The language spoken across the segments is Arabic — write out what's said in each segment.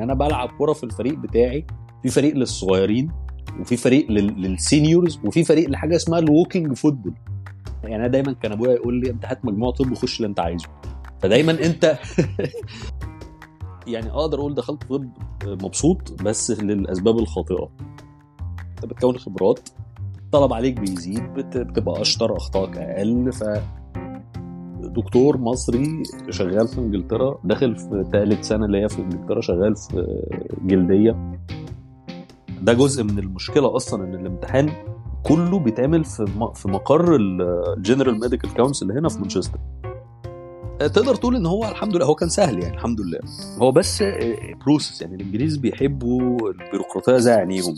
يعني أنا بلعب كورة في الفريق بتاعي في فريق للصغيرين وفي فريق لل- لل seniors وفي فريق لحاجة اسمها ال walking football يعني أنا دايما كان أبويا يقول لي أنت هات مجموعة طب وخش اللي أنت عايزه. فدايما أنت يعني أقدر أقول دخلت طب مبسوط بس للأسباب الخاطئة. أنت بتكون خبرات طلب عليك بيزيد بت- بتبقى أشطر أخطائك أقل ف دكتور مصري شغال في انجلترا داخل في ثالث سنة ليا في انجلترا شغال في جلدية. ده جزء من المشكلة أصلا إن الامتحان كله بيتعمل في في مقر ال General Medical Council هنا في مانشستر. تقدر تقول إن هو الحمد لله هو كان سهل يعني الحمد لله. هو بس process يعني الإنجليز بيحبوا البيروقراطية زي عينيهم.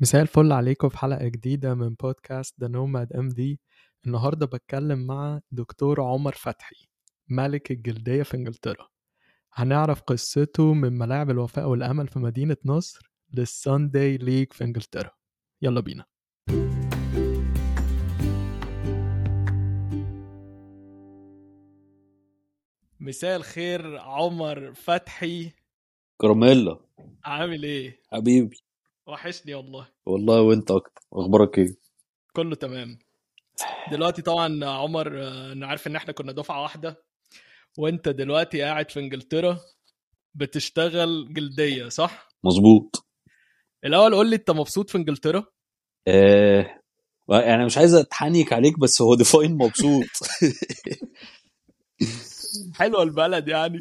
مساء الفل عليكم في حلقة جديدة من بودكاست The Nomad MD النهاردة بتكلم مع دكتور عمر فتحي ملك الجلدية في إنجلترا. هنعرف قصته من ملاعب الوفاء والأمل في مدينة نصر لل Sunday League في إنجلترا. يلا بينا. مساء الخير عمر فتحي. كراميلا. عامل إيه؟ حبيبي. وحشني والله. والله وانت أكتر. أخبارك إيه؟ كله تمام. دلوقتي طبعا عمر آه، أنا عارف إن إحنا كنا دفعة واحدة. وأنت دلوقتي قاعد في إنجلترا بتشتغل جلدية صح؟ مظبوط. الأول قول لي أنت مبسوط في إنجلترا؟ آه أنا مش عايز أتحنيك عليك بس هو ديفاين مبسوط. حلوة البلد يعني.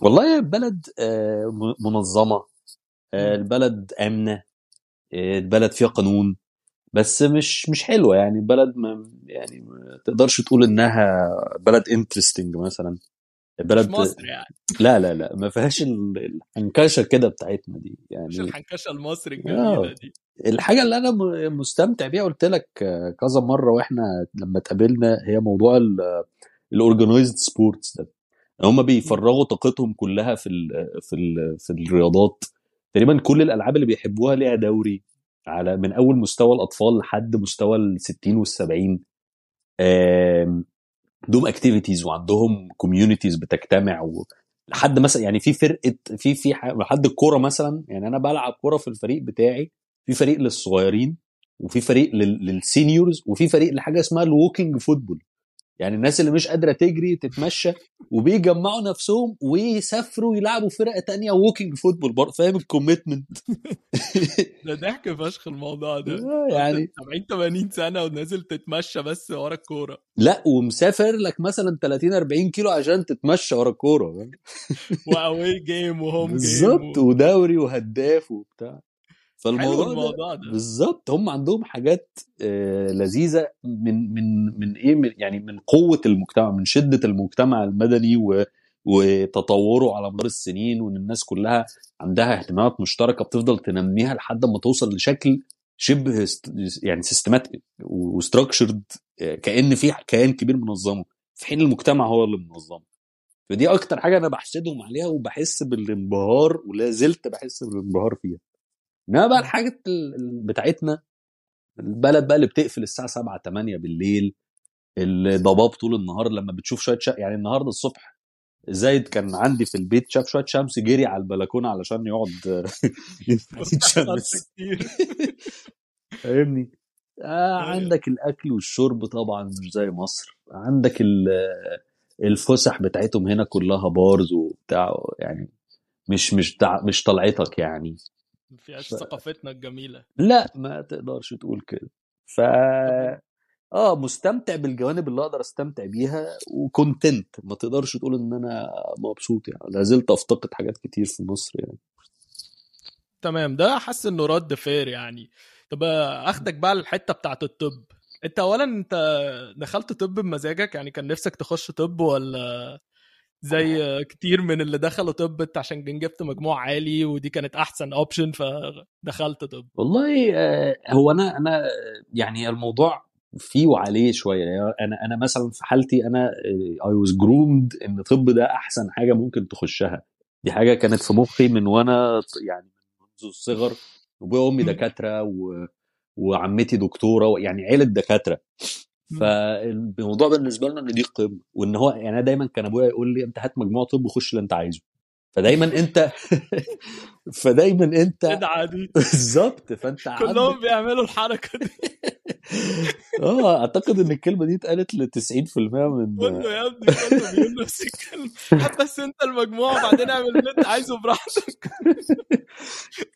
والله البلد آه، منظمة. آه،. البلد آمنة. البلد فيها قانون بس مش مش حلوة يعني البلد ما يعني ما تقدرش تقول إنها بلد انترستنج مثلا. مش البلد مصر يعني. لا لا لا ما فيهاش ال- الحنكشة كده بتاعتنا دي مش يعني الحنكشة المصري الجميلة آه. دي. الحاجة اللي أنا مستمتع بيها قلت لك كذا مرة وإحنا لما اتقابلنا هي موضوع ال organized sports ده. هم بيفرغوا طاقتهم كلها في ال في ال في الرياضات. تقريبا كل الألعاب اللي بيحبوها ليها دوري على من أول مستوى الأطفال لحد مستوى ال 60 وال 70 آم، عندهم activities وعندهم communities بتجتمع. لحد مثلا يعني في فرقة في في لحد الكوره مثلا يعني أنا بلعب كورة في الفريق بتاعي في فريق للصغيرين وفي فريق لل... لل seniors وفي فريق لحاجة اسمها ال walking football يعني الناس اللي مش قادرة تجري تتمشى وبيجمعوا نفسهم ويسافروا يلعبوا فرقة تانية walking football برضه فاهم ال commitment ده ضحك فشخ الموضوع ده. آه، يعني 70 80 سنة ونازل تتمشى بس ورا الكورة. لا ومسافر لك مثلا 30 40 كيلو عشان تتمشى ورا الكورة؟ و away game و home game بالظبط ودوري وهداف وبتاع. فالموضوع ده الموضوع ده. بالظبط هم عندهم حاجات آه، لذيذة من من من إيه من يعني من قوة المجتمع من شدة المجتمع المدني و وتطوره على مدار السنين وإن الناس كلها عندها اهتمامات مشتركة بتفضل تنميها لحد ما توصل لشكل شبه يعني سيستماتيك وستراكشرد كأن في كيان كبير منظمه. في حين المجتمع هو اللي منظمه. فدي أكتر حاجة أنا بحسدهم عليها وبحس بالانبهار ولا زلت بحس بالانبهار فيها. إنما بقى الحاجات ال- ال- بتاعتنا البلد بقى اللي بتقفل الساعة 7 8 بالليل الضباب طول النهار لما بتشوف شوية شمس يعني النهارده الصبح زايد كان عندي في البيت شاف شوية شمس جري على البلكونة علشان يقعد يتشمس فاهمني؟ آه عندك الأكل والشرب طبعا مش زي مصر. عندك ال- الفسح بتاعتهم هنا كلها بارز وبتاع يعني مش مش مش طلعتك يعني. فيهاش ثقافتنا الجميلة. لا ما تقدرش تقول كده. ف آه مستمتع بالجوانب اللي أقدر أستمتع بيها و content ما تقدرش تقول إن أنا مبسوط يعني. لا زلت أفتقد حاجات كتير في مصر يعني. تمام. ده حاسس إنه رد fair يعني. طب آخدك بقى الحته بتاعت الطب. أنت اولا أنت دخلت طب بمزاجك؟ يعني كان نفسك تخش طب ولا زي كتير من اللي دخلوا طب عشان جبت مجموع عالي ودي كانت أحسن option فدخلت طب. والله آه، هو أنا أنا يعني الموضوع فيه وعليه شوية. يعني أنا أنا مثلا في حالتي أنا اي واز جرومد إن طب ده أحسن حاجة ممكن تخشها. دي حاجة كانت في مخي من وأنا يعني منذ الصغر ابويا وامي دكاترة و... وعمتي دكتورة يعني عيلة دكاترة. فالموضوع بالنسبة لنا إن دي قمة وإن هو يعني أنا دايما كان أبويا يقول لي أنت هات مجموع طب وخش اللي أنت عايزه. فدايما أنت فدايما أنت دي. بالظبط فأنت كلهم بيعملوا الحركة دي. آه أعتقد إن الكلمة دي اتقالت ل 90% من قول له يا ابني كله بيقول نفس الكلمة هات بس أنت المجموع وبعدين اعمل اللي أنت عايزه براحتك.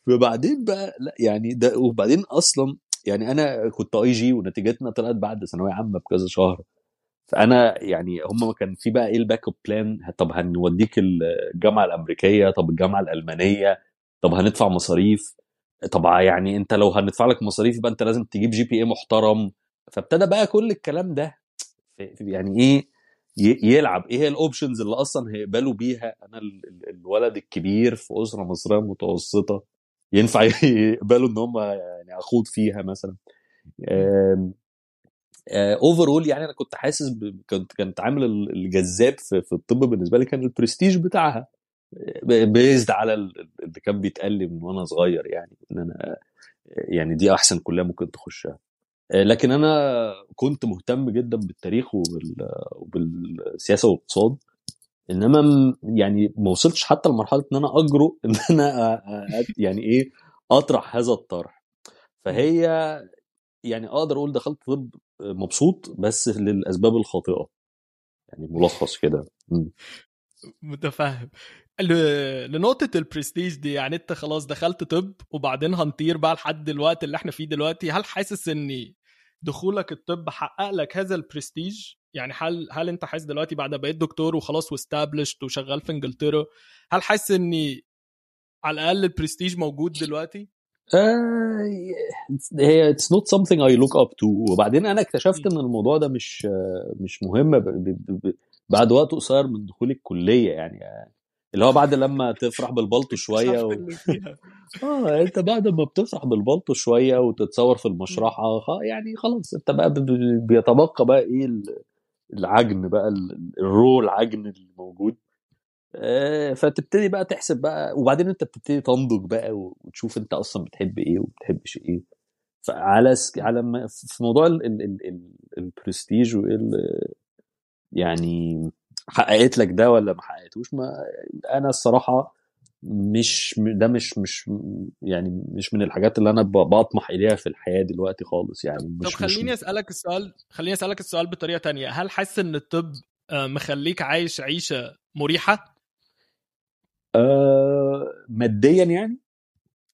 وبعدين بقى لا يعني ده وبعدين أصلا يعني أنا كنت آي جي ونتيجتنا طلعت بعد ثانوية عامة بكذا شهر. فأنا يعني هم كان في بقى إيه ال backup plan طب هنوديك الجامعة الأمريكية طب الجامعة الألمانية طب هندفع مصاريف. طب يعني أنت لو هندفع لك مصاريف يبقى أنت لازم تجيب GPA محترم. فابتدى بقى كل الكلام ده. يعني إيه؟ يلعب. إيه هي ال options اللي أصلا هيقبلوا بيها؟ أنا ال- ال- الولد الكبير في أسرة مصرية متوسطة. ينفع يقبلوا إن هم يعني أخوض فيها مثلا. Overall يعني أنا كنت حاسس ب... كنت كانت عامل ال- الجذاب في, في الطب بالنسبة لي كان البرستيج بتاعها. بيزد على ال- اللي كان بيتقال لي من وأنا صغير يعني إن أنا يعني دي أحسن كلية ممكن تخشها. لكن أنا كنت مهتم جدا بالتاريخ وبال... وبالسياسة والاقتصاد. إنما يعني ما وصلتش حتى لمرحلة إن أنا اجرؤ إن أنا يعني إيه أطرح هذا الطرح. فهي يعني أقدر أقول دخلت طب مبسوط بس للأسباب الخاطئة. يعني ملخص كده. مم. متفهم. لنقطة البرستيج دي يعني أنت خلاص دخلت طب وبعدين هنطير بقى لحد الوقت اللي إحنا فيه دلوقتي هل حاسس ان دخولك الطب حقق لك هذا البرستيج؟ يعني هل هل انت حاسس دلوقتي بعد ما بقيت دكتور وخلاص و established وشغال في انجلترا هل حاسس ان على الأقل البرستيج موجود دلوقتي؟ آه، هي it's not something I look up to. وبعدين أنا اكتشفت إن الموضوع ده مش مش مهم بعد وقت قصير من دخول الكلية يعني. اللي هو بعد لما تفرح بالبلطو شوية و... فيها. آه أنت بعد ما بتفرح بالبلطو شوية وتتصور في المشرحة يعني خلاص أنت بقى بيتبقى بقى إيه ال- العجن بقى ال- ال raw العجن اللي موجود. آه، فتبتدي بقى تحسب بقى وبعدين أنت بتبتدي تنضج بقى وتشوف أنت أصلا بتحب إيه وبتحبش إيه. فعلى سك... على ما... في موضوع ال... ال... ال... ال... البرستيج وإيه ال... يعني حققت لك ده ولا ما حققتوش؟ ما أنا الصراحة مش ده مش مش يعني مش من الحاجات اللي أنا بطمح إليها في الحياة دلوقتي خالص يعني طب مش خليني مش أسألك السؤال خليني أسألك السؤال بطريقة تانية. هل حاسس إن الطب آه، مخليك عايش عيشة مريحة؟ آه ماديا يعني؟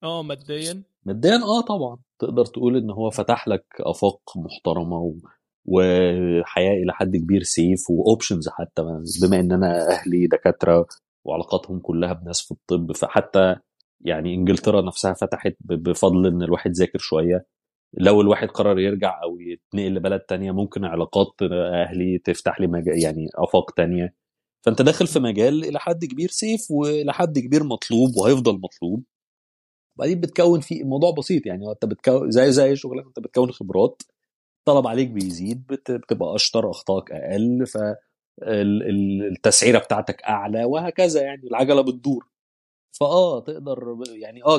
آه ماديا. ماديا آه طبعا. تقدر تقول إن هو فتح لك آفاق محترمة و... وحياة إلى حد كبير سيف واوبشنز حتى بما إن أنا أهلي دكاترة وعلاقاتهم كلها بناس في الطب فحتى يعني إنجلترا نفسها فتحت بفضل إن الواحد ذاكر شوية. لو الواحد قرر يرجع أو يتنقل لبلد تانية ممكن علاقات أهلي تفتح لي مجال يعني آفاق تانية. فأنت داخل في مجال إلى حد كبير سيف وإلى حد كبير مطلوب وهيفضل مطلوب. بعدين بتكون فيه الموضوع بسيط يعني أنت بتكون زي زي شغلك أنت بتكون خبرات. طلب عليك بيزيد بت- بتبقى أشطر أخطائك أقل ف ال- ال- التسعيرة بتاعتك أعلى وهكذا يعني العجلة بتدور. فآه تقدر يعني آه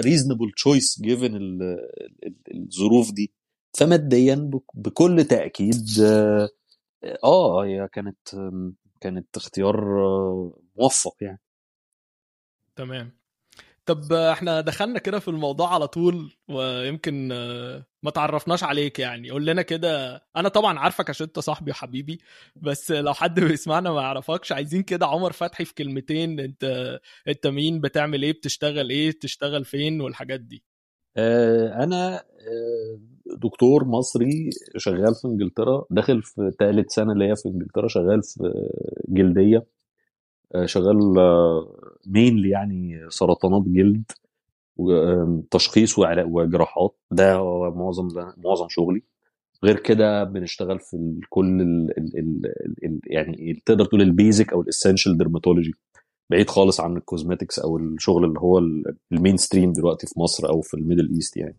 a reasonable choice given ال- ال- الظروف دي. فماديا بك- بكل تأكيد آه آه، هي كانت كانت اختيار آه، موفق يعني. تمام. طب إحنا دخلنا كده في الموضوع على طول ويمكن آه، ما تعرفناش عليك يعني. قول لنا كده أنا طبعا عارفك عشان أنت صاحبي وحبيبي بس لو حد بيسمعنا ما يعرفكش عايزين كده عمر فتحي في كلمتين أنت أنت مين بتعمل إيه بتشتغل إيه تشتغل فين والحاجات دي. آه، أنا آه، دكتور مصري شغال في إنجلترا داخل في ثالث سنة ليا في إنجلترا شغال في جلدية. شغال مينلي يعني سرطانات جلد وتشخيص وجراحات. ده معظم معظم شغلي. غير كده بنشتغل في كل ال ال ال ال يعني تقدر تقول ال basic أو ال essential dermatology بعيد خالص عن ال cosmetics أو الشغل اللي هو ال mainstream دلوقتي في مصر أو في ال Middle East يعني.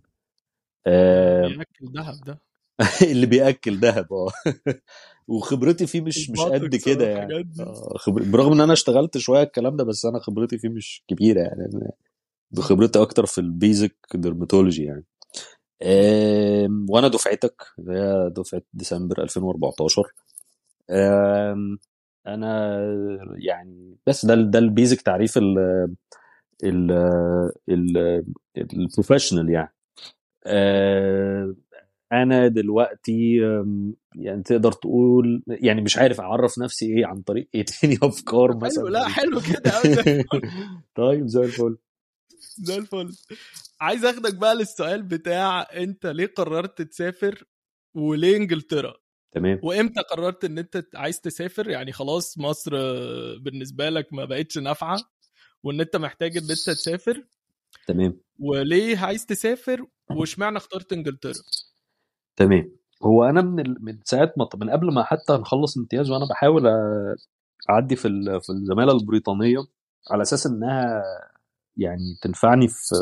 آه، بياكل ذهب ده. اللي بيأكل ذهب آه. وخبرتي فيه مش مش قد كده يعني. آه، خبر... برغم إن أنا اشتغلت شوية الكلام ده بس أنا خبرتي فيه مش كبيرة يعني أنا بخبرتي أكتر في ال basic dermatology يعني. آم، وأنا دفعتك اللي هي دفعة ديسمبر 2014 آم، أنا يعني بس ده ده ال basic تعريف ال ال ال ال professional يعني. آه، أنا دلوقتي يعني تقدر تقول يعني مش عارف أعرف نفسي إيه عن طريق إيه تاني أفكار حلو مثلا لا حلو كده طيب زي الفل. زي الفل. عايز أخدك بقى للسؤال بتاع أنت ليه قررت تسافر وليه إنجلترا؟ تمام. وإمتى قررت إن أنت عايز تسافر؟ يعني خلاص مصر بالنسبة لك ما بقتش نافعة وإن أنت محتاج إن أنت تسافر. تمام. وليه عايز تسافر؟ واشمعنى اخترت إنجلترا؟ تمام. هو أنا من ال... من ساعة ما من قبل ما حتى نخلص امتياز وأنا بحاول أعدي في ال... في الزمالة البريطانية على أساس إنها يعني تنفعني في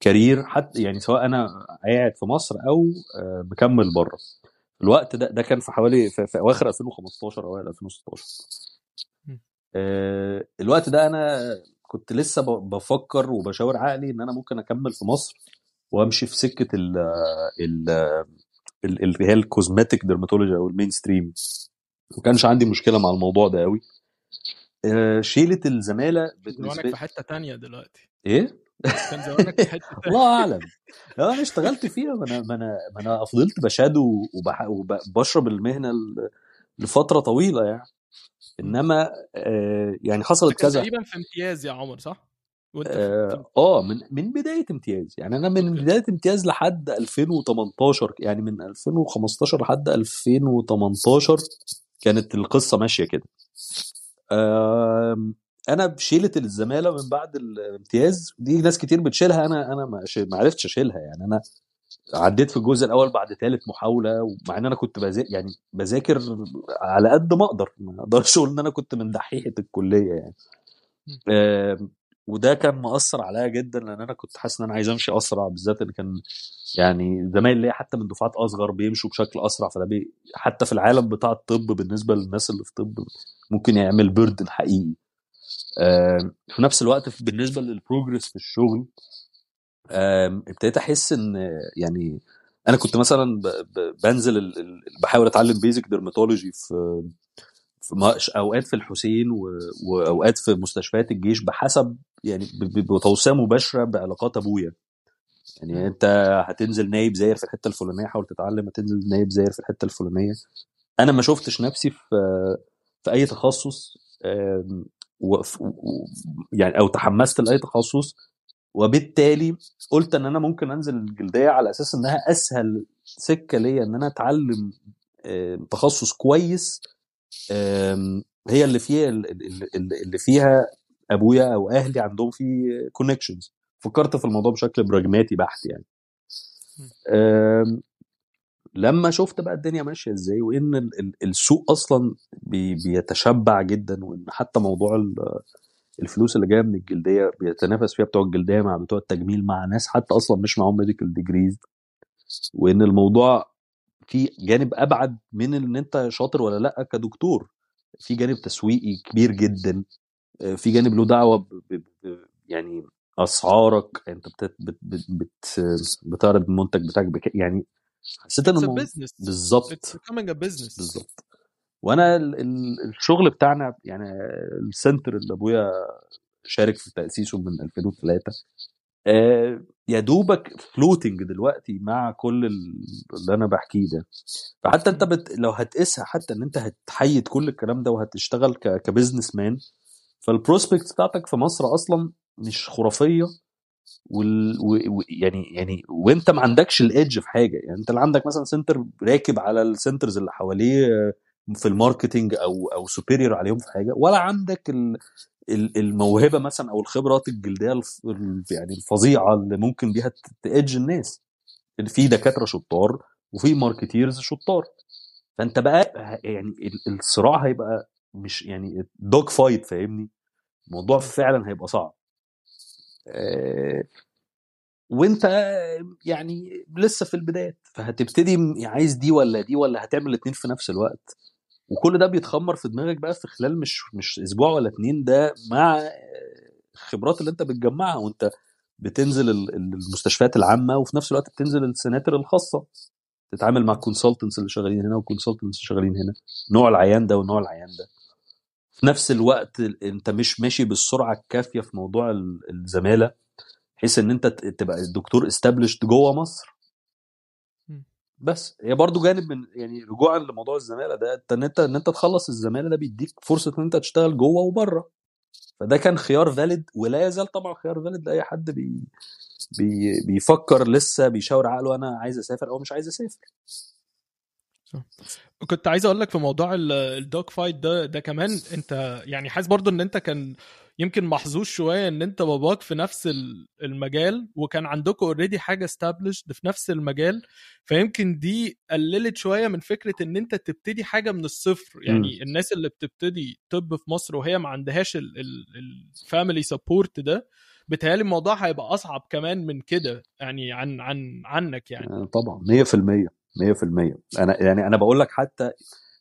career حتى يعني سواء أنا قاعد في مصر أو آه، مكمل بره. الوقت ده ده كان في حوالي في, في أواخر 2015 أوائل 2016 م. آه، الوقت ده أنا كنت لسه بفكر وبشاور عقلي إن أنا ممكن أكمل في مصر وأمشي في سكة ال ال- اللي هي ال cosmetic dermatology أو ال mainstream ما كانش عندي مشكلة مع الموضوع ده قوي آه، شيلة الزمالة بالنسبة في حتة تانية دلوقتي. إيه؟ كان زمانك في حتة الله أعلم. آه أنا اشتغلت فيها. ما أنا ما أنا ما أنا فضلت بشادو وبح- وبشرب المهنة لفترة طويلة يعني. إنما آه يعني حصلت كذا تقريبا في امتياز يا عمر صح؟ وأنت في آه آه، من من بداية امتياز. يعني أنا من بداية امتياز لحد 2018 يعني من 2015 لحد 2018 كانت القصة ماشية كده. آم، أنا بشيله الزمالة من بعد الامتياز دي ناس كتير بتشيلها أنا أنا ما عرفتش أشيلها. يعني أنا عديت في الجزء الأول بعد ثالث محاولة ومع إن أنا كنت بذاكر يعني بذاكر على قد ما أقدر. ما أقدرش أقول إن أنا كنت من دحيحة الكلية يعني. وده كان مأثر عليا جدا لأن أنا كنت حاسس إن أنا عايز أمشي أسرع بالذات إن كان يعني زمايلي ليا حتى من دفعات أصغر بيمشوا بشكل أسرع فده بي حتى في العالم بتاع الطب بالنسبة للناس اللي في طب ممكن يعمل burden حقيقي. آم، في نفس الوقت بالنسبة لل progress في الشغل آم، ابتديت أحس إن يعني أنا كنت مثلا بنزل بحاول أتعلم basic dermatology في أوقات في الحسين وأوقات في مستشفيات الجيش بحسب يعني بتوصية مباشرة بعلاقات أبويا يعني. أنت هتنزل نايب زاير في الحتة الفلانية حاول تتعلم هتنزل نايب زاير في الحتة الفلانية أنا ما شفتش نفسي في في أي تخصص يعني أو تحمست لأي تخصص وبالتالي قلت إن أنا ممكن أنزل الجلدية على أساس إنها أسهل سكة ليا إن أنا أتعلم تخصص كويس هي اللي فيها اللي اللي فيها أبويا أو أهلي عندهم فيه كونكشنز فكرت في الموضوع بشكل براجماتي بحت يعني. لما شفت بقى الدنيا ماشية إزاي وإن ال- ال- السوق أصلا بي بيتشبع جدا وإن حتى موضوع ال- الفلوس اللي جاية من الجلدية بيتنافس فيها بتوع الجلدية مع بتوع التجميل مع ناس حتى أصلا مش معاهم medical degrees وإن الموضوع في جانب أبعد من إن أنت شاطر ولا لأ كدكتور. في جانب تسويقي كبير جدا. آه، في جانب له دعوة ب ب ب يعني أسعارك. أنت بت بت بت بت بتعرض المنتج بتاعك بك يعني حسيت إن It's a الموضوع business. it's بالظبط becoming a business. بالظبط. وأنا ال- ال- الشغل بتاعنا يعني ال center اللي أبويا شارك في تأسيسه من 2003 آه، يا دوبك floating دلوقتي مع كل ال- اللي أنا بحكيه ده فحتى أنت. بت... لو هتقيسها حتى إن أنت هتحيد كل الكلام ده وهتشتغل ك... ك businessman فال prospect بتاعتك في مصر أصلا مش خرافية وال... و... و... يعني يعني وأنت ما عندكش ال edge في حاجة يعني أنت اللي عندك مثلا center راكب على ال centers اللي حواليه آه، في ال marketing أو أو superior عليهم في حاجة ولا عندك ال... ال- الموهبة مثلا أو الخبرات الجلدية يعني الفظيعة اللي ممكن بيها ت- ت edge الناس. في دكاترة شطار وفي marketers شطار. فأنت بقى يعني ال- الصراع هيبقى مش يعني dogfight فاهمني؟ الموضوع فعلا هيبقى صعب. آه، وأنت يعني لسه في البدايات فهتبتدي عايز دي ولا دي ولا هتعمل الاتنين في نفس الوقت؟ وكل ده بيتخمر في دماغك بقى في خلال مش مش أسبوع ولا اتنين ده مع الخبرات اللي أنت بتجمعها وأنت بتنزل ال- ال- المستشفيات العامة وفي نفس الوقت بتنزل السناتر الخاصة. تتعامل مع ال consultants اللي شغالين هنا وال consultants اللي شغالين هنا. نوع العيان ده ونوع العيان ده. في نفس الوقت ال- أنت مش ماشي بالسرعة الكافية في موضوع ال- الزمالة بحيث إن أنت تبقى الدكتور established جوه مصر. بس هي برضو جانب من يعني رجوعا لموضوع الزمالة ده إن انت إن إنت تخلص الزمالة ده بيديك فرصة إن إنت تشتغل جوه وبره. فده كان خيار valid ولا يزال طبعا خيار valid لأي حد بي بي بيفكر لسه بيشاور عقله أنا عايز أسافر أو مش عايز أسافر. كنت عايز أقول لك في موضوع ال dogfight ده ده كمان أنت يعني حاسس برضو إن أنت كان يمكن محظوظ شوية إن أنت باباك في نفس ال- المجال وكان عندكم already حاجة established في نفس المجال فيمكن دي قللت شوية من فكرة إن أنت تبتدي حاجة من الصفر. يعني الناس اللي بتبتدي طب في مصر وهي ما عندهاش ال family support ده بتهيألي الموضوع هيبقى أصعب كمان من كده يعني عن عن عنك يعني. آه، طبعا 100% 100% أنا يعني أنا بقول لك حتى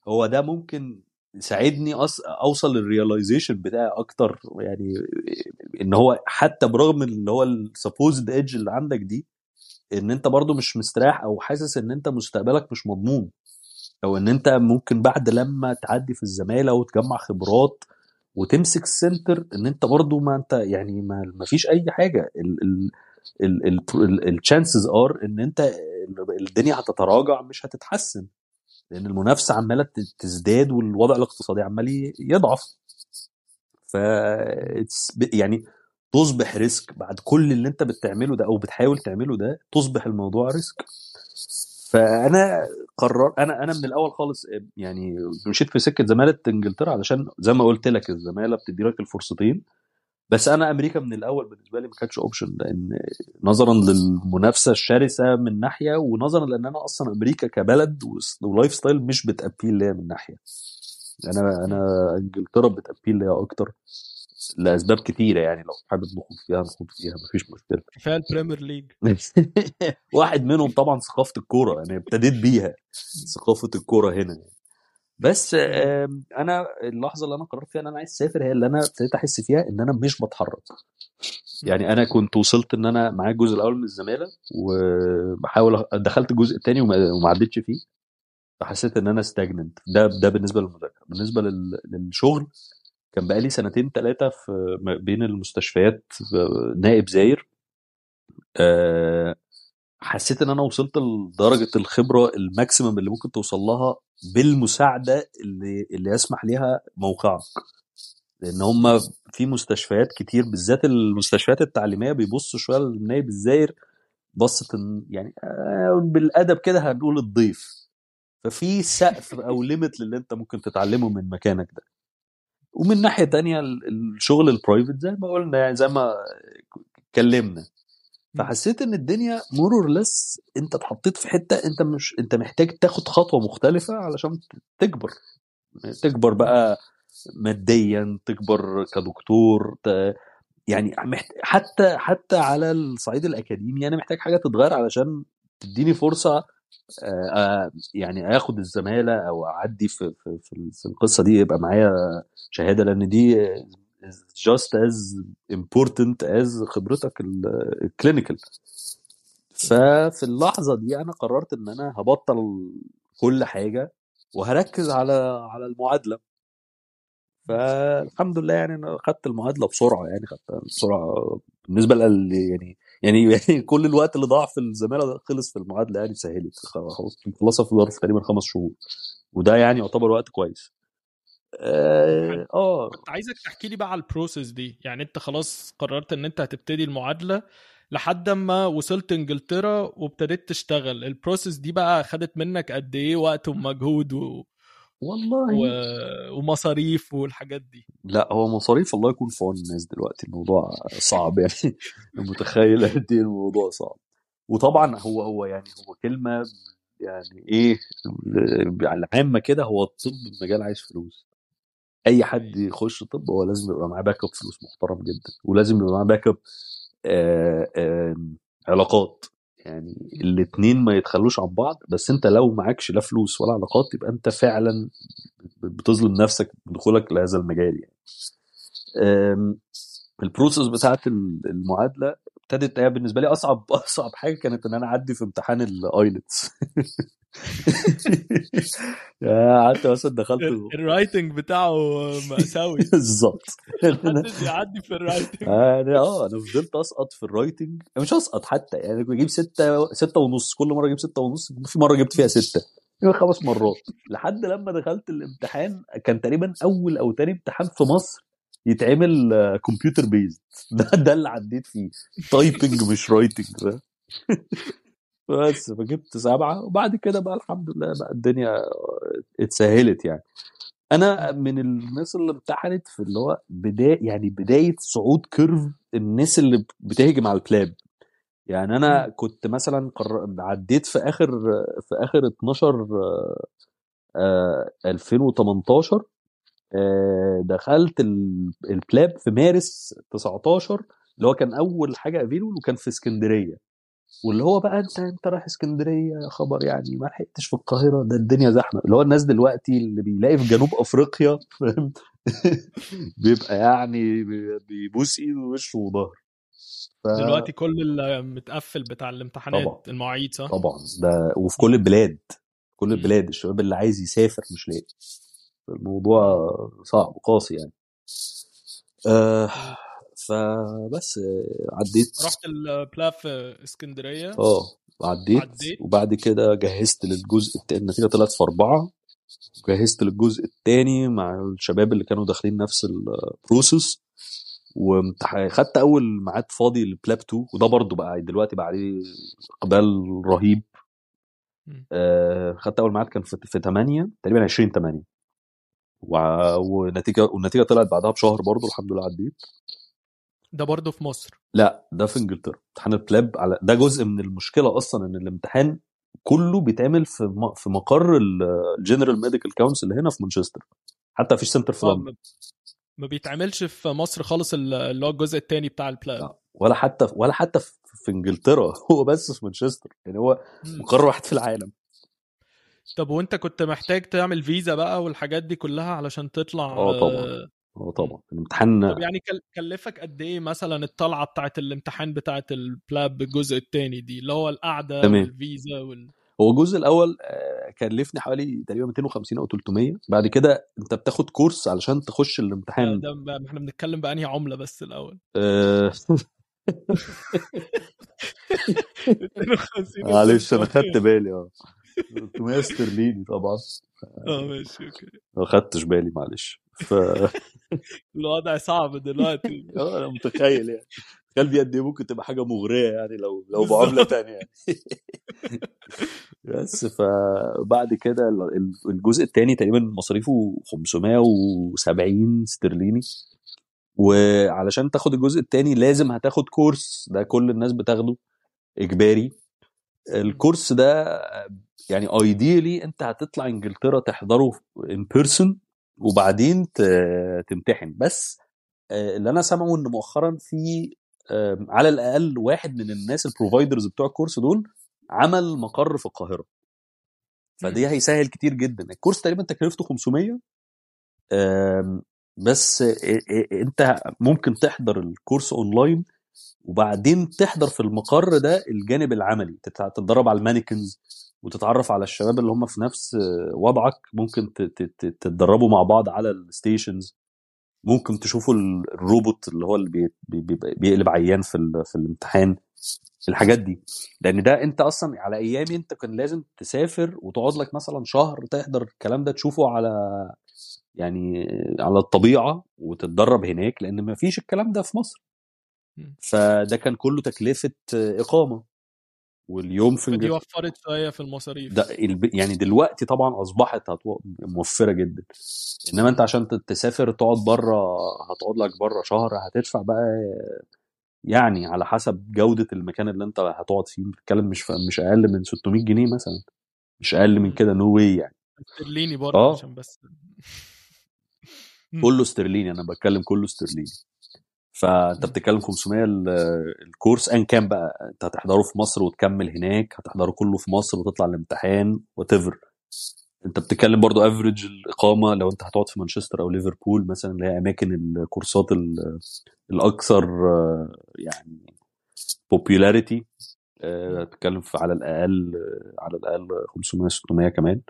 هو ده ممكن يساعدني أص... أوصل لل realization بتاعي أكتر يعني إن هو حتى برغم اللي هو ال supposed edge اللي عندك دي إن أنت برضو مش مستريح أو حاسس إن أنت مستقبلك مش مضمون. أو إن أنت ممكن بعد لما تعدي في الزمالة وتجمع خبرات وتمسك ال center إن أنت برضو ما أنت يعني ما, ما فيش أي حاجة. ال chances are إن أنت الدنيا هتتراجع مش هتتحسن. لأن المنافسة عمالة تزداد والوضع الاقتصادي عمال يضعف. ف يعني تصبح risk بعد كل اللي انت بتعمله ده أو بتحاول تعمله ده تصبح الموضوع risk فأنا قرر أنا أنا من الأول خالص يعني مشيت في سكة زمالة إنجلترا علشان زي ما قلت لك الزمالة بتدي لك الفرصتين. بس أنا أمريكا من الأول بالنسبة لي ما كانتش option لأن نظرا للمنافسة الشرسة من ناحية ونظرا لأن أنا أصلا أمريكا كبلد و lifestyle مش بت appeal ليا من ناحية. أنا أنا إنجلترا بت appeal ليا أكتر لأسباب كتيرة يعني لو حابب نخوض فيها نخوض فيها مفيش مشكلة. كفاية البريمير ليج. واحد منهم طبعا ثقافة الكورة يعني ابتديت بيها ثقافة الكورة هنا. يعني. بس أنا اللحظة اللي أنا قررت فيها إن أنا عايز أسافر هي اللي أنا ابتديت أحس فيها إن أنا مش بتحرك. يعني أنا كنت وصلت إن أنا معايا الجزء الأول من الزمالة وبحاول دخلت الجزء الثاني وما عدتش فيه. فحسيت إن أنا stagnant ده ده بالنسبة للمذاكرة. بالنسبة لل- للشغل كان بقالي سنتين ثلاثة في بين المستشفيات في نائب زاير. آه، حسيت إن أنا وصلت لدرجة الخبرة ال maximum اللي ممكن توصل لها بالمساحة اللي اللي يسمح ليها موقعك. لأن هم في مستشفيات كتير بالذات المستشفيات التعليمية بيبصوا شوية للنائب الزاير بصة يعني آه، بالأدب كده هنقول الضيف. ففي سقف أو limit للي أنت ممكن تتعلمه من مكانك ده. ومن ناحية تانية ال- الشغل ال private زي ما قلنا يعني زي ما اتكلمنا فحسيت إن الدنيا more or less أنت اتحطيت في حتة أنت مش أنت محتاج تاخد خطوة مختلفة علشان تكبر تكبر بقى ماديا تكبر كدكتور ت... يعني. حتى حتى على الصعيد الأكاديمي أنا محتاج حاجة تتغير علشان تديني فرصة آه، آه، يعني آخد الزمالة أو أعدي في في في القصة دي يبقى معايا شهادة لأن دي just as important as خبرتك الكلينيكال ففي اللحظة دي أنا قررت إن أنا هبطل كل حاجة وهركز على على المعادلة. فالحمد لله يعني أنا خدت المعادلة بسرعة يعني خدتها بسرعة بالنسبة لل يعني يعني يعني كل الوقت اللي ضاع في الزمالة خلص في المعادلة يعني سهلت خلاص. مخلصها في ظرف تقريبا خمس شهور. وده يعني يعتبر وقت كويس. آه آه، كنت عايزك تحكي لي بقى على ال process دي. يعني أنت خلاص قررت إن أنت هتبتدي المعادلة لحد ما وصلت إنجلترا وابتديت تشتغل. ال process دي بقى خدت منك قد إيه وقت ومجهود و... والله. و... ومصاريف والحاجات دي؟ لا هو مصاريف الله يكون في عون الناس دلوقتي. الموضوع صعب يعني. متخيل قد إيه الموضوع صعب. وطبعا هو هو يعني هو كلمة يعني إيه العامة كده هو الطب مجال عايز فلوس. أي حد يخش طب هو لازم يبقى معاه back up فلوس محترم جدا ولازم يبقى معاه back up آه، علاقات. يعني الاتنين ما يتخلوش عن بعض بس أنت لو معكش لا فلوس ولا علاقات يبقى أنت فعلا بتظلم نفسك بدخولك لهذا المجال يعني. آم، ال process بتاعت المعادلة ابتدت هي بالنسبة لي أصعب أصعب حاجة كانت إن أنا أعدي في امتحان ال IELTS قعدت مثلا دخلت ال writing بتاعه مأساوي. بالظبط. محدش يعدي في ال writing أنا آه أنا فضلت أسقط في ال writing مش أسقط حتى يعني بجيب ستة ستة ونص. كل مرة أجيب ستة ونص في مرة جبت فيها ستة. خمس مرات. لحد لما دخلت الامتحان كان تقريبا أول أو تاني امتحان في مصر يتعمل computer based ده ده اللي عديت فيه. typing مش writing بس فجبت سبعة وبعد كده بقى الحمد لله بقى الدنيا اتسهلت يعني. أنا من الناس اللي امتحنت في اللي هو بداية يعني بداية صعود curve الناس اللي بتهجم على ال PLAB يعني أنا كنت مثلا قر... عديت في آخر في آخر 12 آه 2018 آه دخلت ال PLAB في مارس 19 اللي هو كان أول حاجة available وكان في اسكندرية. واللي هو بقى انت انت رايح اسكندرية يا خبر يعني ما لحقتش في القاهرة ده الدنيا زحمة. اللي هو الناس دلوقتي اللي بيلاقي في جنوب أفريقيا فاهم؟ بيبقى يعني بيبوس إيده ووشه وظهره. ف... دلوقتي كل المتقفل بتاع الامتحانات طبعا. المواعيد صح؟ طبعا. ده وفي كل البلاد. كل البلاد الشباب اللي عايز يسافر مش لاقي. الموضوع صعب قاسي يعني. آه فبس عديت. رحت البلاب في اسكندرية. آه عديت, عديت. وبعد كده جهزت للجزء التاني النتيجه طلعت في أربعة. جهزت للجزء الثاني مع الشباب اللي كانوا داخلين نفس ال process وخدت أول ميعاد فاضي ل PLAB 2 وده برضو بقى دلوقتي بقى عليه اقبال رهيب. آه خدت أول ميعاد كان في, في 8 تقريبا 20 8 ونتيجة والنتيجة طلعت بعدها بشهر برضو. الحمد لله عديت. ده برضه في مصر. لا ده في إنجلترا. امتحان ال PLAB على ده جزء من المشكلة أصلا إن الامتحان كله بيتعمل في. في مقر ال General Medical Council هنا في مانشستر. حتى مفيش center في لندن ما بيتعملش في مصر خالص اللي هو الجزء الثاني بتاع ال PLAB ولا حتى ولا حتى في, في إنجلترا. هو بس في مانشستر. يعني هو مقر واحد في العالم. طب وأنت كنت محتاج تعمل فيزا بقى والحاجات دي كلها علشان تطلع آه طبعا. آه طبعا. الامتحان طب يعني كلفك قد إيه مثلا الطلعة بتاعت الامتحان بتاعت ال PLAB الجزء الثاني دي؟ اللي هو القعدة تمام. والفيزا وال... هو الجزء الأول كلفني حوالي تقريبا 250 أو 300 بعد كده أنت بتاخد كورس علشان تخش الامتحان. ده, ده إحنا بنتكلم بأنهي عملة بس الأول. آه... 250 معلش أنا خدت بالي آه. 300 استرليني طبعا. آه ماشي أوكي. ما خدتش بالي معلش. ف الوضع صعب دلوقتي. آه أنا متخيل يعني. تخيل دي قد إيه ممكن تبقى حاجة مغرية يعني لو لو بعمله ثانية يعني. بس فبعد كده الجزء الثاني تقريبا مصاريفه 570 استرليني وعلشان تاخد الجزء الثاني لازم هتاخد كورس ده كل الناس بتاخده إجباري. الكورس ده يعني ايديالي أنت هتطلع إنجلترا تحضره ان بيرسون وبعدين تمتحن. بس اللي أنا سامعه إن مؤخرا في على الأقل واحد من الناس ال providers بتوع ال course دول عمل مقر في القاهرة. فدي هيسهل كتير جدا. ال course تقريبا تكلفته 500 بس أنت ممكن تحضر ال course online وبعدين تحضر في المقر ده الجانب العملي تتدرب على ال manikins وتتعرف على الشباب اللي هم في نفس وضعك ممكن تتدربوا مع بعض على ال stations ممكن تشوفوا الروبوت اللي هو اللي بيقلب عيان في في الامتحان. الحاجات دي. لأن ده أنت أصلا على أيامي أنت كان لازم تسافر وتقعد لك مثلا شهر تحضر الكلام ده تشوفه على يعني على الطبيعة وتتدرب هناك لأن ما فيش الكلام ده في مصر. فده كان كله تكلفة إقامة. واليوم في دي وفرت شوية في المصاريف. ده يعني دلوقتي طبعا أصبحت موفرة جدا. إنما أنت عشان تسافر تقعد بره هتقعد لك بره شهر هتدفع بقى يعني على حسب جودة المكان اللي أنت هتقعد فيه. بتتكلم مش مش أقل من 600 جنيه مثلا. مش أقل من كده no way يعني. استرليني برضه آه. عشان بس. كله استرليني أنا بتكلم كله استرليني. فأنت بتتكلم 500 ال course ان كان بقى أنت هتحضره في مصر وتكمل هناك هتحضره كله في مصر وتطلع الامتحان وات أنت بتتكلم برضو افريج الإقامة لو أنت هتقعد في مانشستر أو ليفربول مثلا اللي هي أماكن الكورسات الأكثر يعني popularity آه، بتتكلم في على الأقل على الأقل 500 600 كمان.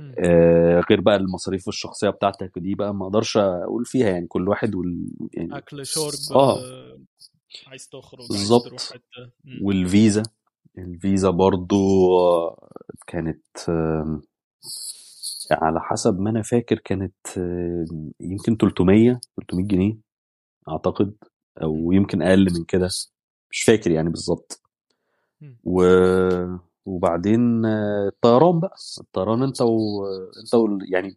آه، غير بقى المصاريف الشخصية بتاعتك دي بقى ما أقدرش أقول فيها يعني كل واحد وال يعني أكل شرب آه. آه، عايز تخرج عايز بالظبط. تروح حتة. مم. والفيزا. الفيزا برضو آه، كانت على حسب ما أنا فاكر كانت يمكن 300 300 جنيه أعتقد أو يمكن أقل من كده مش فاكر يعني بالظبط. و... وبعدين آه، الطيران بقى الطيران انت و... انت و... يعني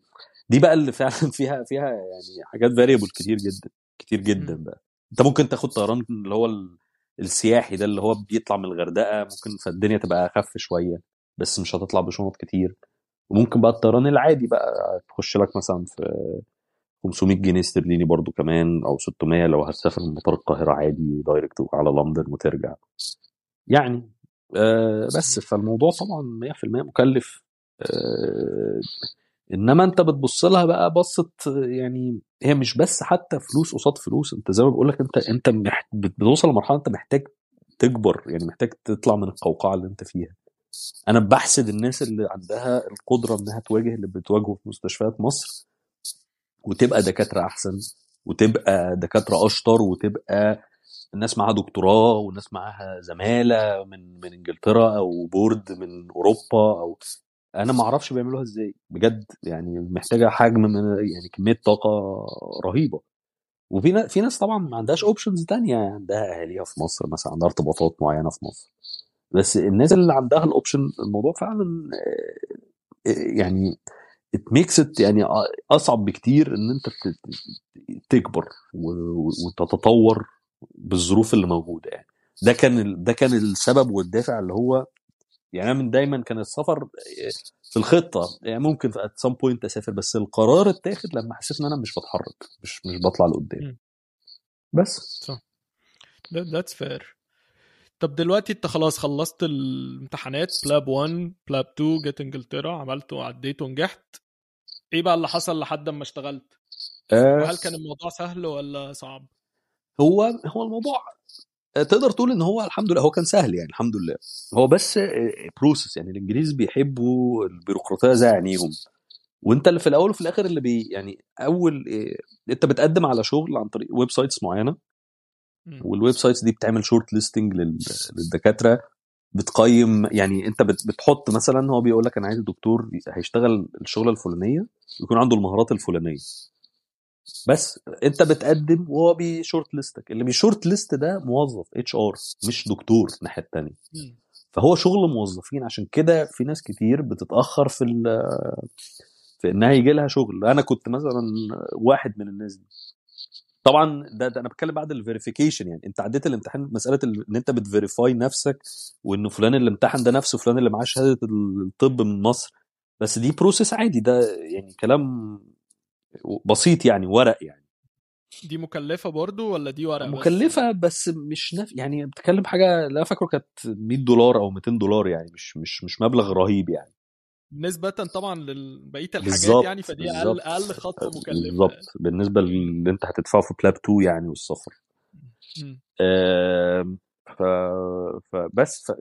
دي بقى اللي فعلا فيها فيها يعني حاجات فاريبل كتير جدا كتير جدا. بقى. انت ممكن تاخد طيران اللي هو ال- السياحي ده اللي هو بيطلع من الغردقة ممكن فالدنيا تبقى أخف شوية بس مش هتطلع بشنط كتير. وممكن بقى الطيران العادي بقى تخش لك مثلا في 500 جنيه استرليني برضو كمان أو 600 لو هتسافر من مطار القاهرة عادي دايركت على لندن وترجع. يعني بس فالموضوع طبعا 100% مكلف. آه إنما أنت بتبص لها بقى بصه يعني هي مش بس حتى فلوس قصاد فلوس أنت زي ما بقول لك أنت أنت محت... بتوصل لمرحلة أنت محتاج تكبر يعني محتاج تطلع من القوقعة اللي أنت فيها. أنا بحسد الناس اللي عندها القدرة إنها تواجه اللي بتواجهه في مستشفيات مصر وتبقى دكاترة أحسن وتبقى دكاترة أشطر وتبقى الناس معاها دكتوراه والناس معاها زمالة من من إنجلترا أو بورد من أوروبا أو أنا ما أعرفش بيعملوها إزاي. بجد يعني محتاجة حجم من يعني كمية طاقة رهيبة. وفي في ناس طبعا ما عندهاش options تانية عندها أهاليها في مصر مثلا عندها ارتباطات معينة في مصر. بس الناس اللي عندها ال option الموضوع فعلا آه، آه، يعني makes it يعني أصعب بكتير إن أنت تكبر وتتطور بالظروف اللي موجودة يعني. ده كان ده كان السبب والدافع اللي هو يعني أنا من دايما كان السفر في الخطة يعني ممكن at some point أسافر بس القرار اتاخد لما حسيت إن أنا مش بتحرك مش مش بطلع لقدام. بس. صح. that's fair طب دلوقتي أنت خلاص خلصت الامتحانات PLAB 1 PLAB 2 جيت إنجلترا عملت وعديت ونجحت. إيه بقى اللي حصل لحد ما اشتغلت؟ آه. وهل كان الموضوع سهل ولا صعب؟ هو هو الموضوع آه، تقدر تقول إن هو الحمد لله هو كان سهل يعني الحمد لله. هو بس process يعني الإنجليز بيحبوا البيروقراطية زي عينيهم. وأنت اللي في الأول وفي الآخر اللي بي يعني أول إيه، أنت بتقدم على شغل عن طريق websites معينة. وال websites دي بتعمل shortlisting للدكاترة. بتقيم يعني أنت بت- بتحط مثلا هو بيقول لك أنا عايز دكتور هيشتغل الشغلة الفلانية يكون عنده المهارات الفلانية. بس انت بتقدم وهو بي shortlist ك اللي بي shortlist ده موظف HR مش دكتور الناحية الثانية. فهو شغل موظفين. عشان كده في ناس كتير بتتأخر في ال- في إنها يجي لها شغل. أنا كنت مثلا واحد من الناس دي. طبعا ده, ده أنا بتكلم بعد ال verification يعني. أنت عديت الامتحان مسألة ال- إن أنت بت verify نفسك وإنه فلان اللي امتحن ده نفسه فلان اللي معاه شهادة الطب من مصر. بس دي process عادي. ده يعني كلام بسيط يعني ورق يعني. دي مكلفة برضو ولا دي ورق بس؟ مكلفة بس مش نف... يعني بتتكلم حاجة لا فاكره كانت 100 دولار أو 200 دولار يعني مش مش مش مبلغ رهيب يعني. نسبة طبعا لبقية الحاجات بالظبط يعني فدي أقل أقل خطوة مكلفة. بالظبط بالنسبة للي أنت هتدفعه في PLAB 2 يعني والسفر. آم، ف... فبس ف...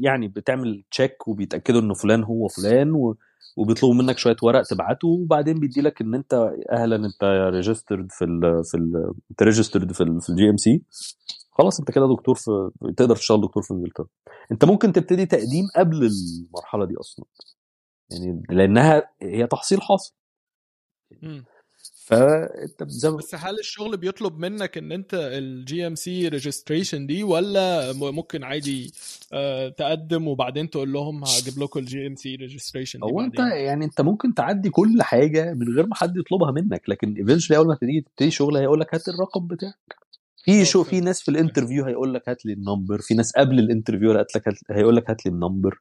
يعني بتعمل check وبيتأكدوا إنه فلان هو فلان و... وبيطلبوا منك شوية ورق تبعته وبعدين بيدي لك إن أنت أهلا أنت registered في ال في ال أنت registered في ال في ال GMC خلاص أنت كده دكتور في تقدر تشتغل دكتور في إنجلترا. أنت ممكن تبتدي تقديم قبل المرحلة دي أصلا. يعني لأنها هي تحصيل حاصل. فأنت زي بس هل الشغل بيطلب منك إن أنت ال GMC registration دي ولا ممكن عادي آه، تقدم وبعدين تقول لهم هجيب لكم ال GMC registration هو أنت يعني أنت ممكن تعدي كل حاجة من غير ما حد يطلبها منك لكن eventually أول ما تيجي تبتدي شغل هيقول لك هات الرقم بتاعك. في شو في. ناس في ال interview هيقول لك هات لي ال number في ناس قبل ال interview هات لك هيقول لك هات لي ال number.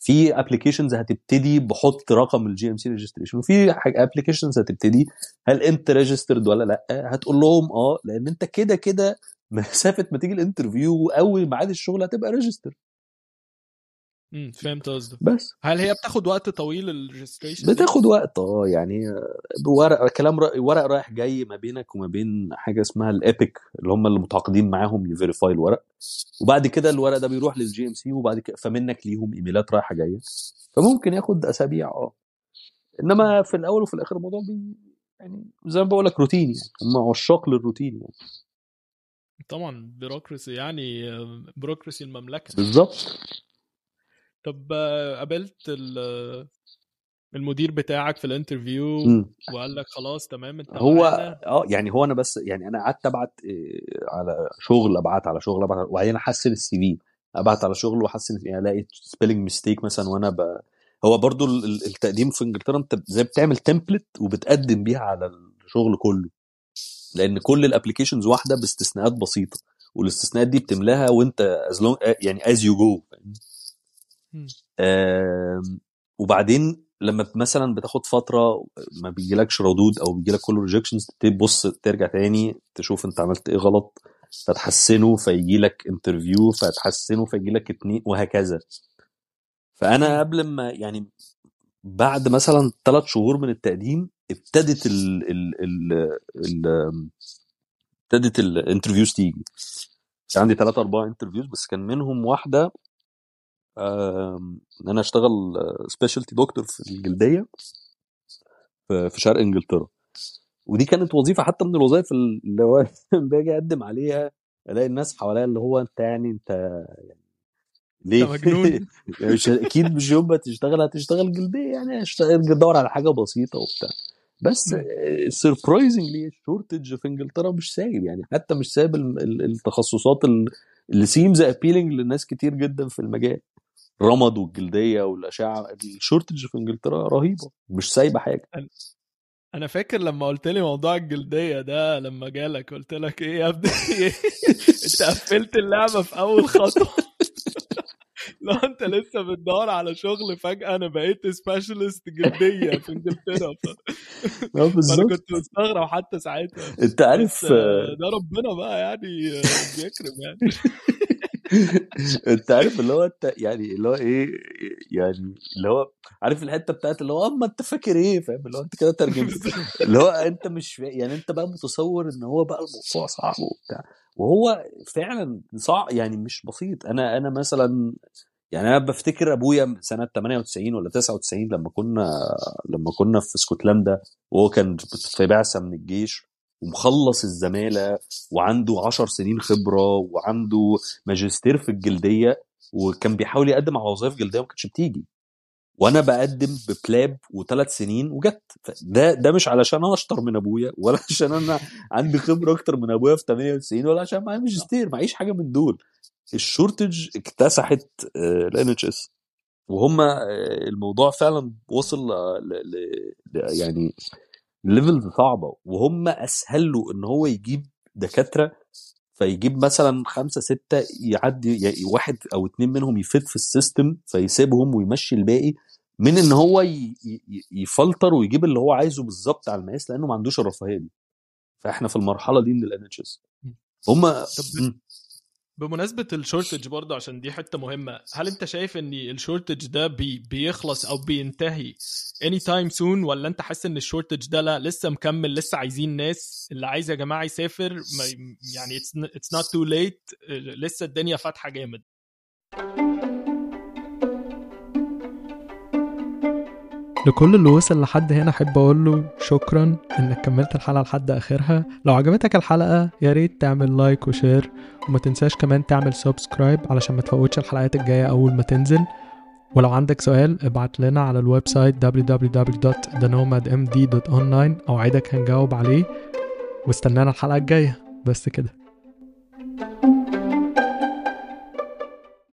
في applications هتبتدي بحط رقم ال GMC registration وفي applications هتبتدي هل أنت registered ولا لأ. هتقول لهم آه لأن أنت كده كده مسافه ما تيجي ال interview اول ميعاد الشغل هتبقى registered امم فهمت قصدك. بس. هل هي بتاخد وقت طويل ال registration بتاخد وقت آه يعني ورق كلام رأي ورق رايح جاي ما بينك وما بين حاجة اسمها ال EPIC اللي هم اللي متعاقدين معاهم ي verify الورق. وبعد كده الورق ده بيروح لل GMC وبعد كده فمنك ليهم إيميلات رايحة جاية. فممكن ياخد أسابيع آه. إنما في الأول وفي الآخر الموضوع بي يعني زي ما بقول لك روتين يعني هم عشاق للروتين يعني. طبعا bureaucracy يعني bureaucracy المملكة. بالظبط. طب آه، قابلت ال- المدير بتاعك في ال interview مم. وقال لك خلاص تمام انت هو آه يعني هو أنا بس يعني أنا قعدت أبعت إيه، على شغل أبعت على شغل أبعت وبعدين أحسن ال CV أبعت على شغل وأحسن يعني ألاقي spelling mistake مثلا وأنا ب... هو برضو ال- ال- التقديم في إنجلترا أنت زي بتعمل template وبتقدم بيها على الشغل كله لأن كل ال applications واحدة باستثناءات بسيطة والاستثناءات دي بتملاها وأنت as يعني as you go وبعدين لما مثلا بتاخد فترة ما بيجيلكش ردود أو بيجيلك كله rejections تبص ترجع تاني تشوف أنت عملت إيه غلط فتحسنه فيجي لك interview فتحسنه فيجي لك اتنين وهكذا. فأنا قبل ما يعني بعد مثلا ثلاث شهور من التقديم ابتدت ال ال ال ال ابتدت ال interviews تيجي. كان عندي ثلاثة أربعة interviews بس كان منهم واحدة إن أنا أشتغل specialty دكتور في الجلدية في شرق إنجلترا. ودي كانت وظيفة حتى من الوظائف اللي هو باجي أقدم عليها ألاقي الناس حواليا اللي هو أنت يعني أنت يعني ليه؟ انت مجنون. مش أكيد مش يوم ما تشتغل هتشتغل جلدية يعني هتشتغل تدور على حاجة بسيطة وبتاع. بس. surprisingly ال shortage في إنجلترا مش سايب يعني حتى مش سايب ال- ال- التخصصات ال- اللي seems appealing لناس كتير جدا في المجال. الرمد والجلدية والأشعة ال shortage في إنجلترا رهيبة مش سايبة حاجة. أنا فاكر لما قلت لي موضوع الجلدية ده لما جالك قلت لك إيه يا ابني؟ أنت قفلت اللعبة في أول خطوة. لو أنت لسه بتدور على شغل فجأة أنا بقيت specialist جلدية في إنجلترا. بالظبط. كنت مستغرب حتى ساعتها. أنت عارف آه، ده ربنا بقى يعني آه، بيكرم يعني. انت عارف اللي هو انت يعني اللي هو إيه يعني اللي هو عارف الحتة بتاعت اللي هو اما انت فاكر إيه فاهم؟ اللي هو انت كده ترجمت. اللي هو انت مش. يعني انت بقى متصور ان هو بقى الموضوع صعب وبتاع. وهو فعلا صعب يعني مش بسيط. أنا أنا مثلا يعني أنا بفتكر ابويا سنة 98 ولا 99 لما كنا لما كنا في اسكتلندا وهو كان في بعثه من الجيش. ومخلص الزمالة وعنده 10 سنين خبرة وعنده ماجستير في الجلدية وكان بيحاول يقدم على وظائف جلدية ما كانتش بتيجي. وأنا بقدم ببلاب وثلاث سنين وجت. ده ده مش علشان أنا أشطر من أبويا ولا عشان أنا عندي خبرة أكتر من أبويا في 98 ولا عشان معايا ماجستير معيش حاجة من دول. الشورتج اكتسحت ال NHS وهم آه، الموضوع فعلا وصل ل- ل- يعني levels صعبة وهم اسهل له إن هو يجيب دكاترة فيجيب مثلا خمسة ستة يعدي واحد أو اتنين منهم يفت في ال system فيسيبهم ويمشي الباقي من إن هو يfilter ويجيب اللي هو عايزه بالظبط على المقاس لأنه ما عندوش الرفاهية دي. فإحنا في المرحلة دي من ال NHS هم طب بمناسبة ال shortage برضه عشان دي حتة مهمة هل انت شايف ان ال shortage ده بي بيخلص أو بينتهي any time soon ولا انت حاسس ان ال shortage ده لا لسه مكمل لسه عايزين ناس اللي عايز يا جماعة يسافر يعني it's not too late لسه الدنيا فاتحة جامد؟ لكل اللي وصل لحد هنا أحب أقول له شكرا إنك كملت الحلقة لحد آخرها. لو عجبتك الحلقة يا ريت تعمل like و share وما تنساش كمان تعمل subscribe علشان ما تفوتش الحلقات الجاية أول ما تنزل. ولو عندك سؤال ابعت لنا على ال website www.thenomadmd.online اوعدك هنجاوب عليه. واستنانا الحلقة الجاية. بس كده.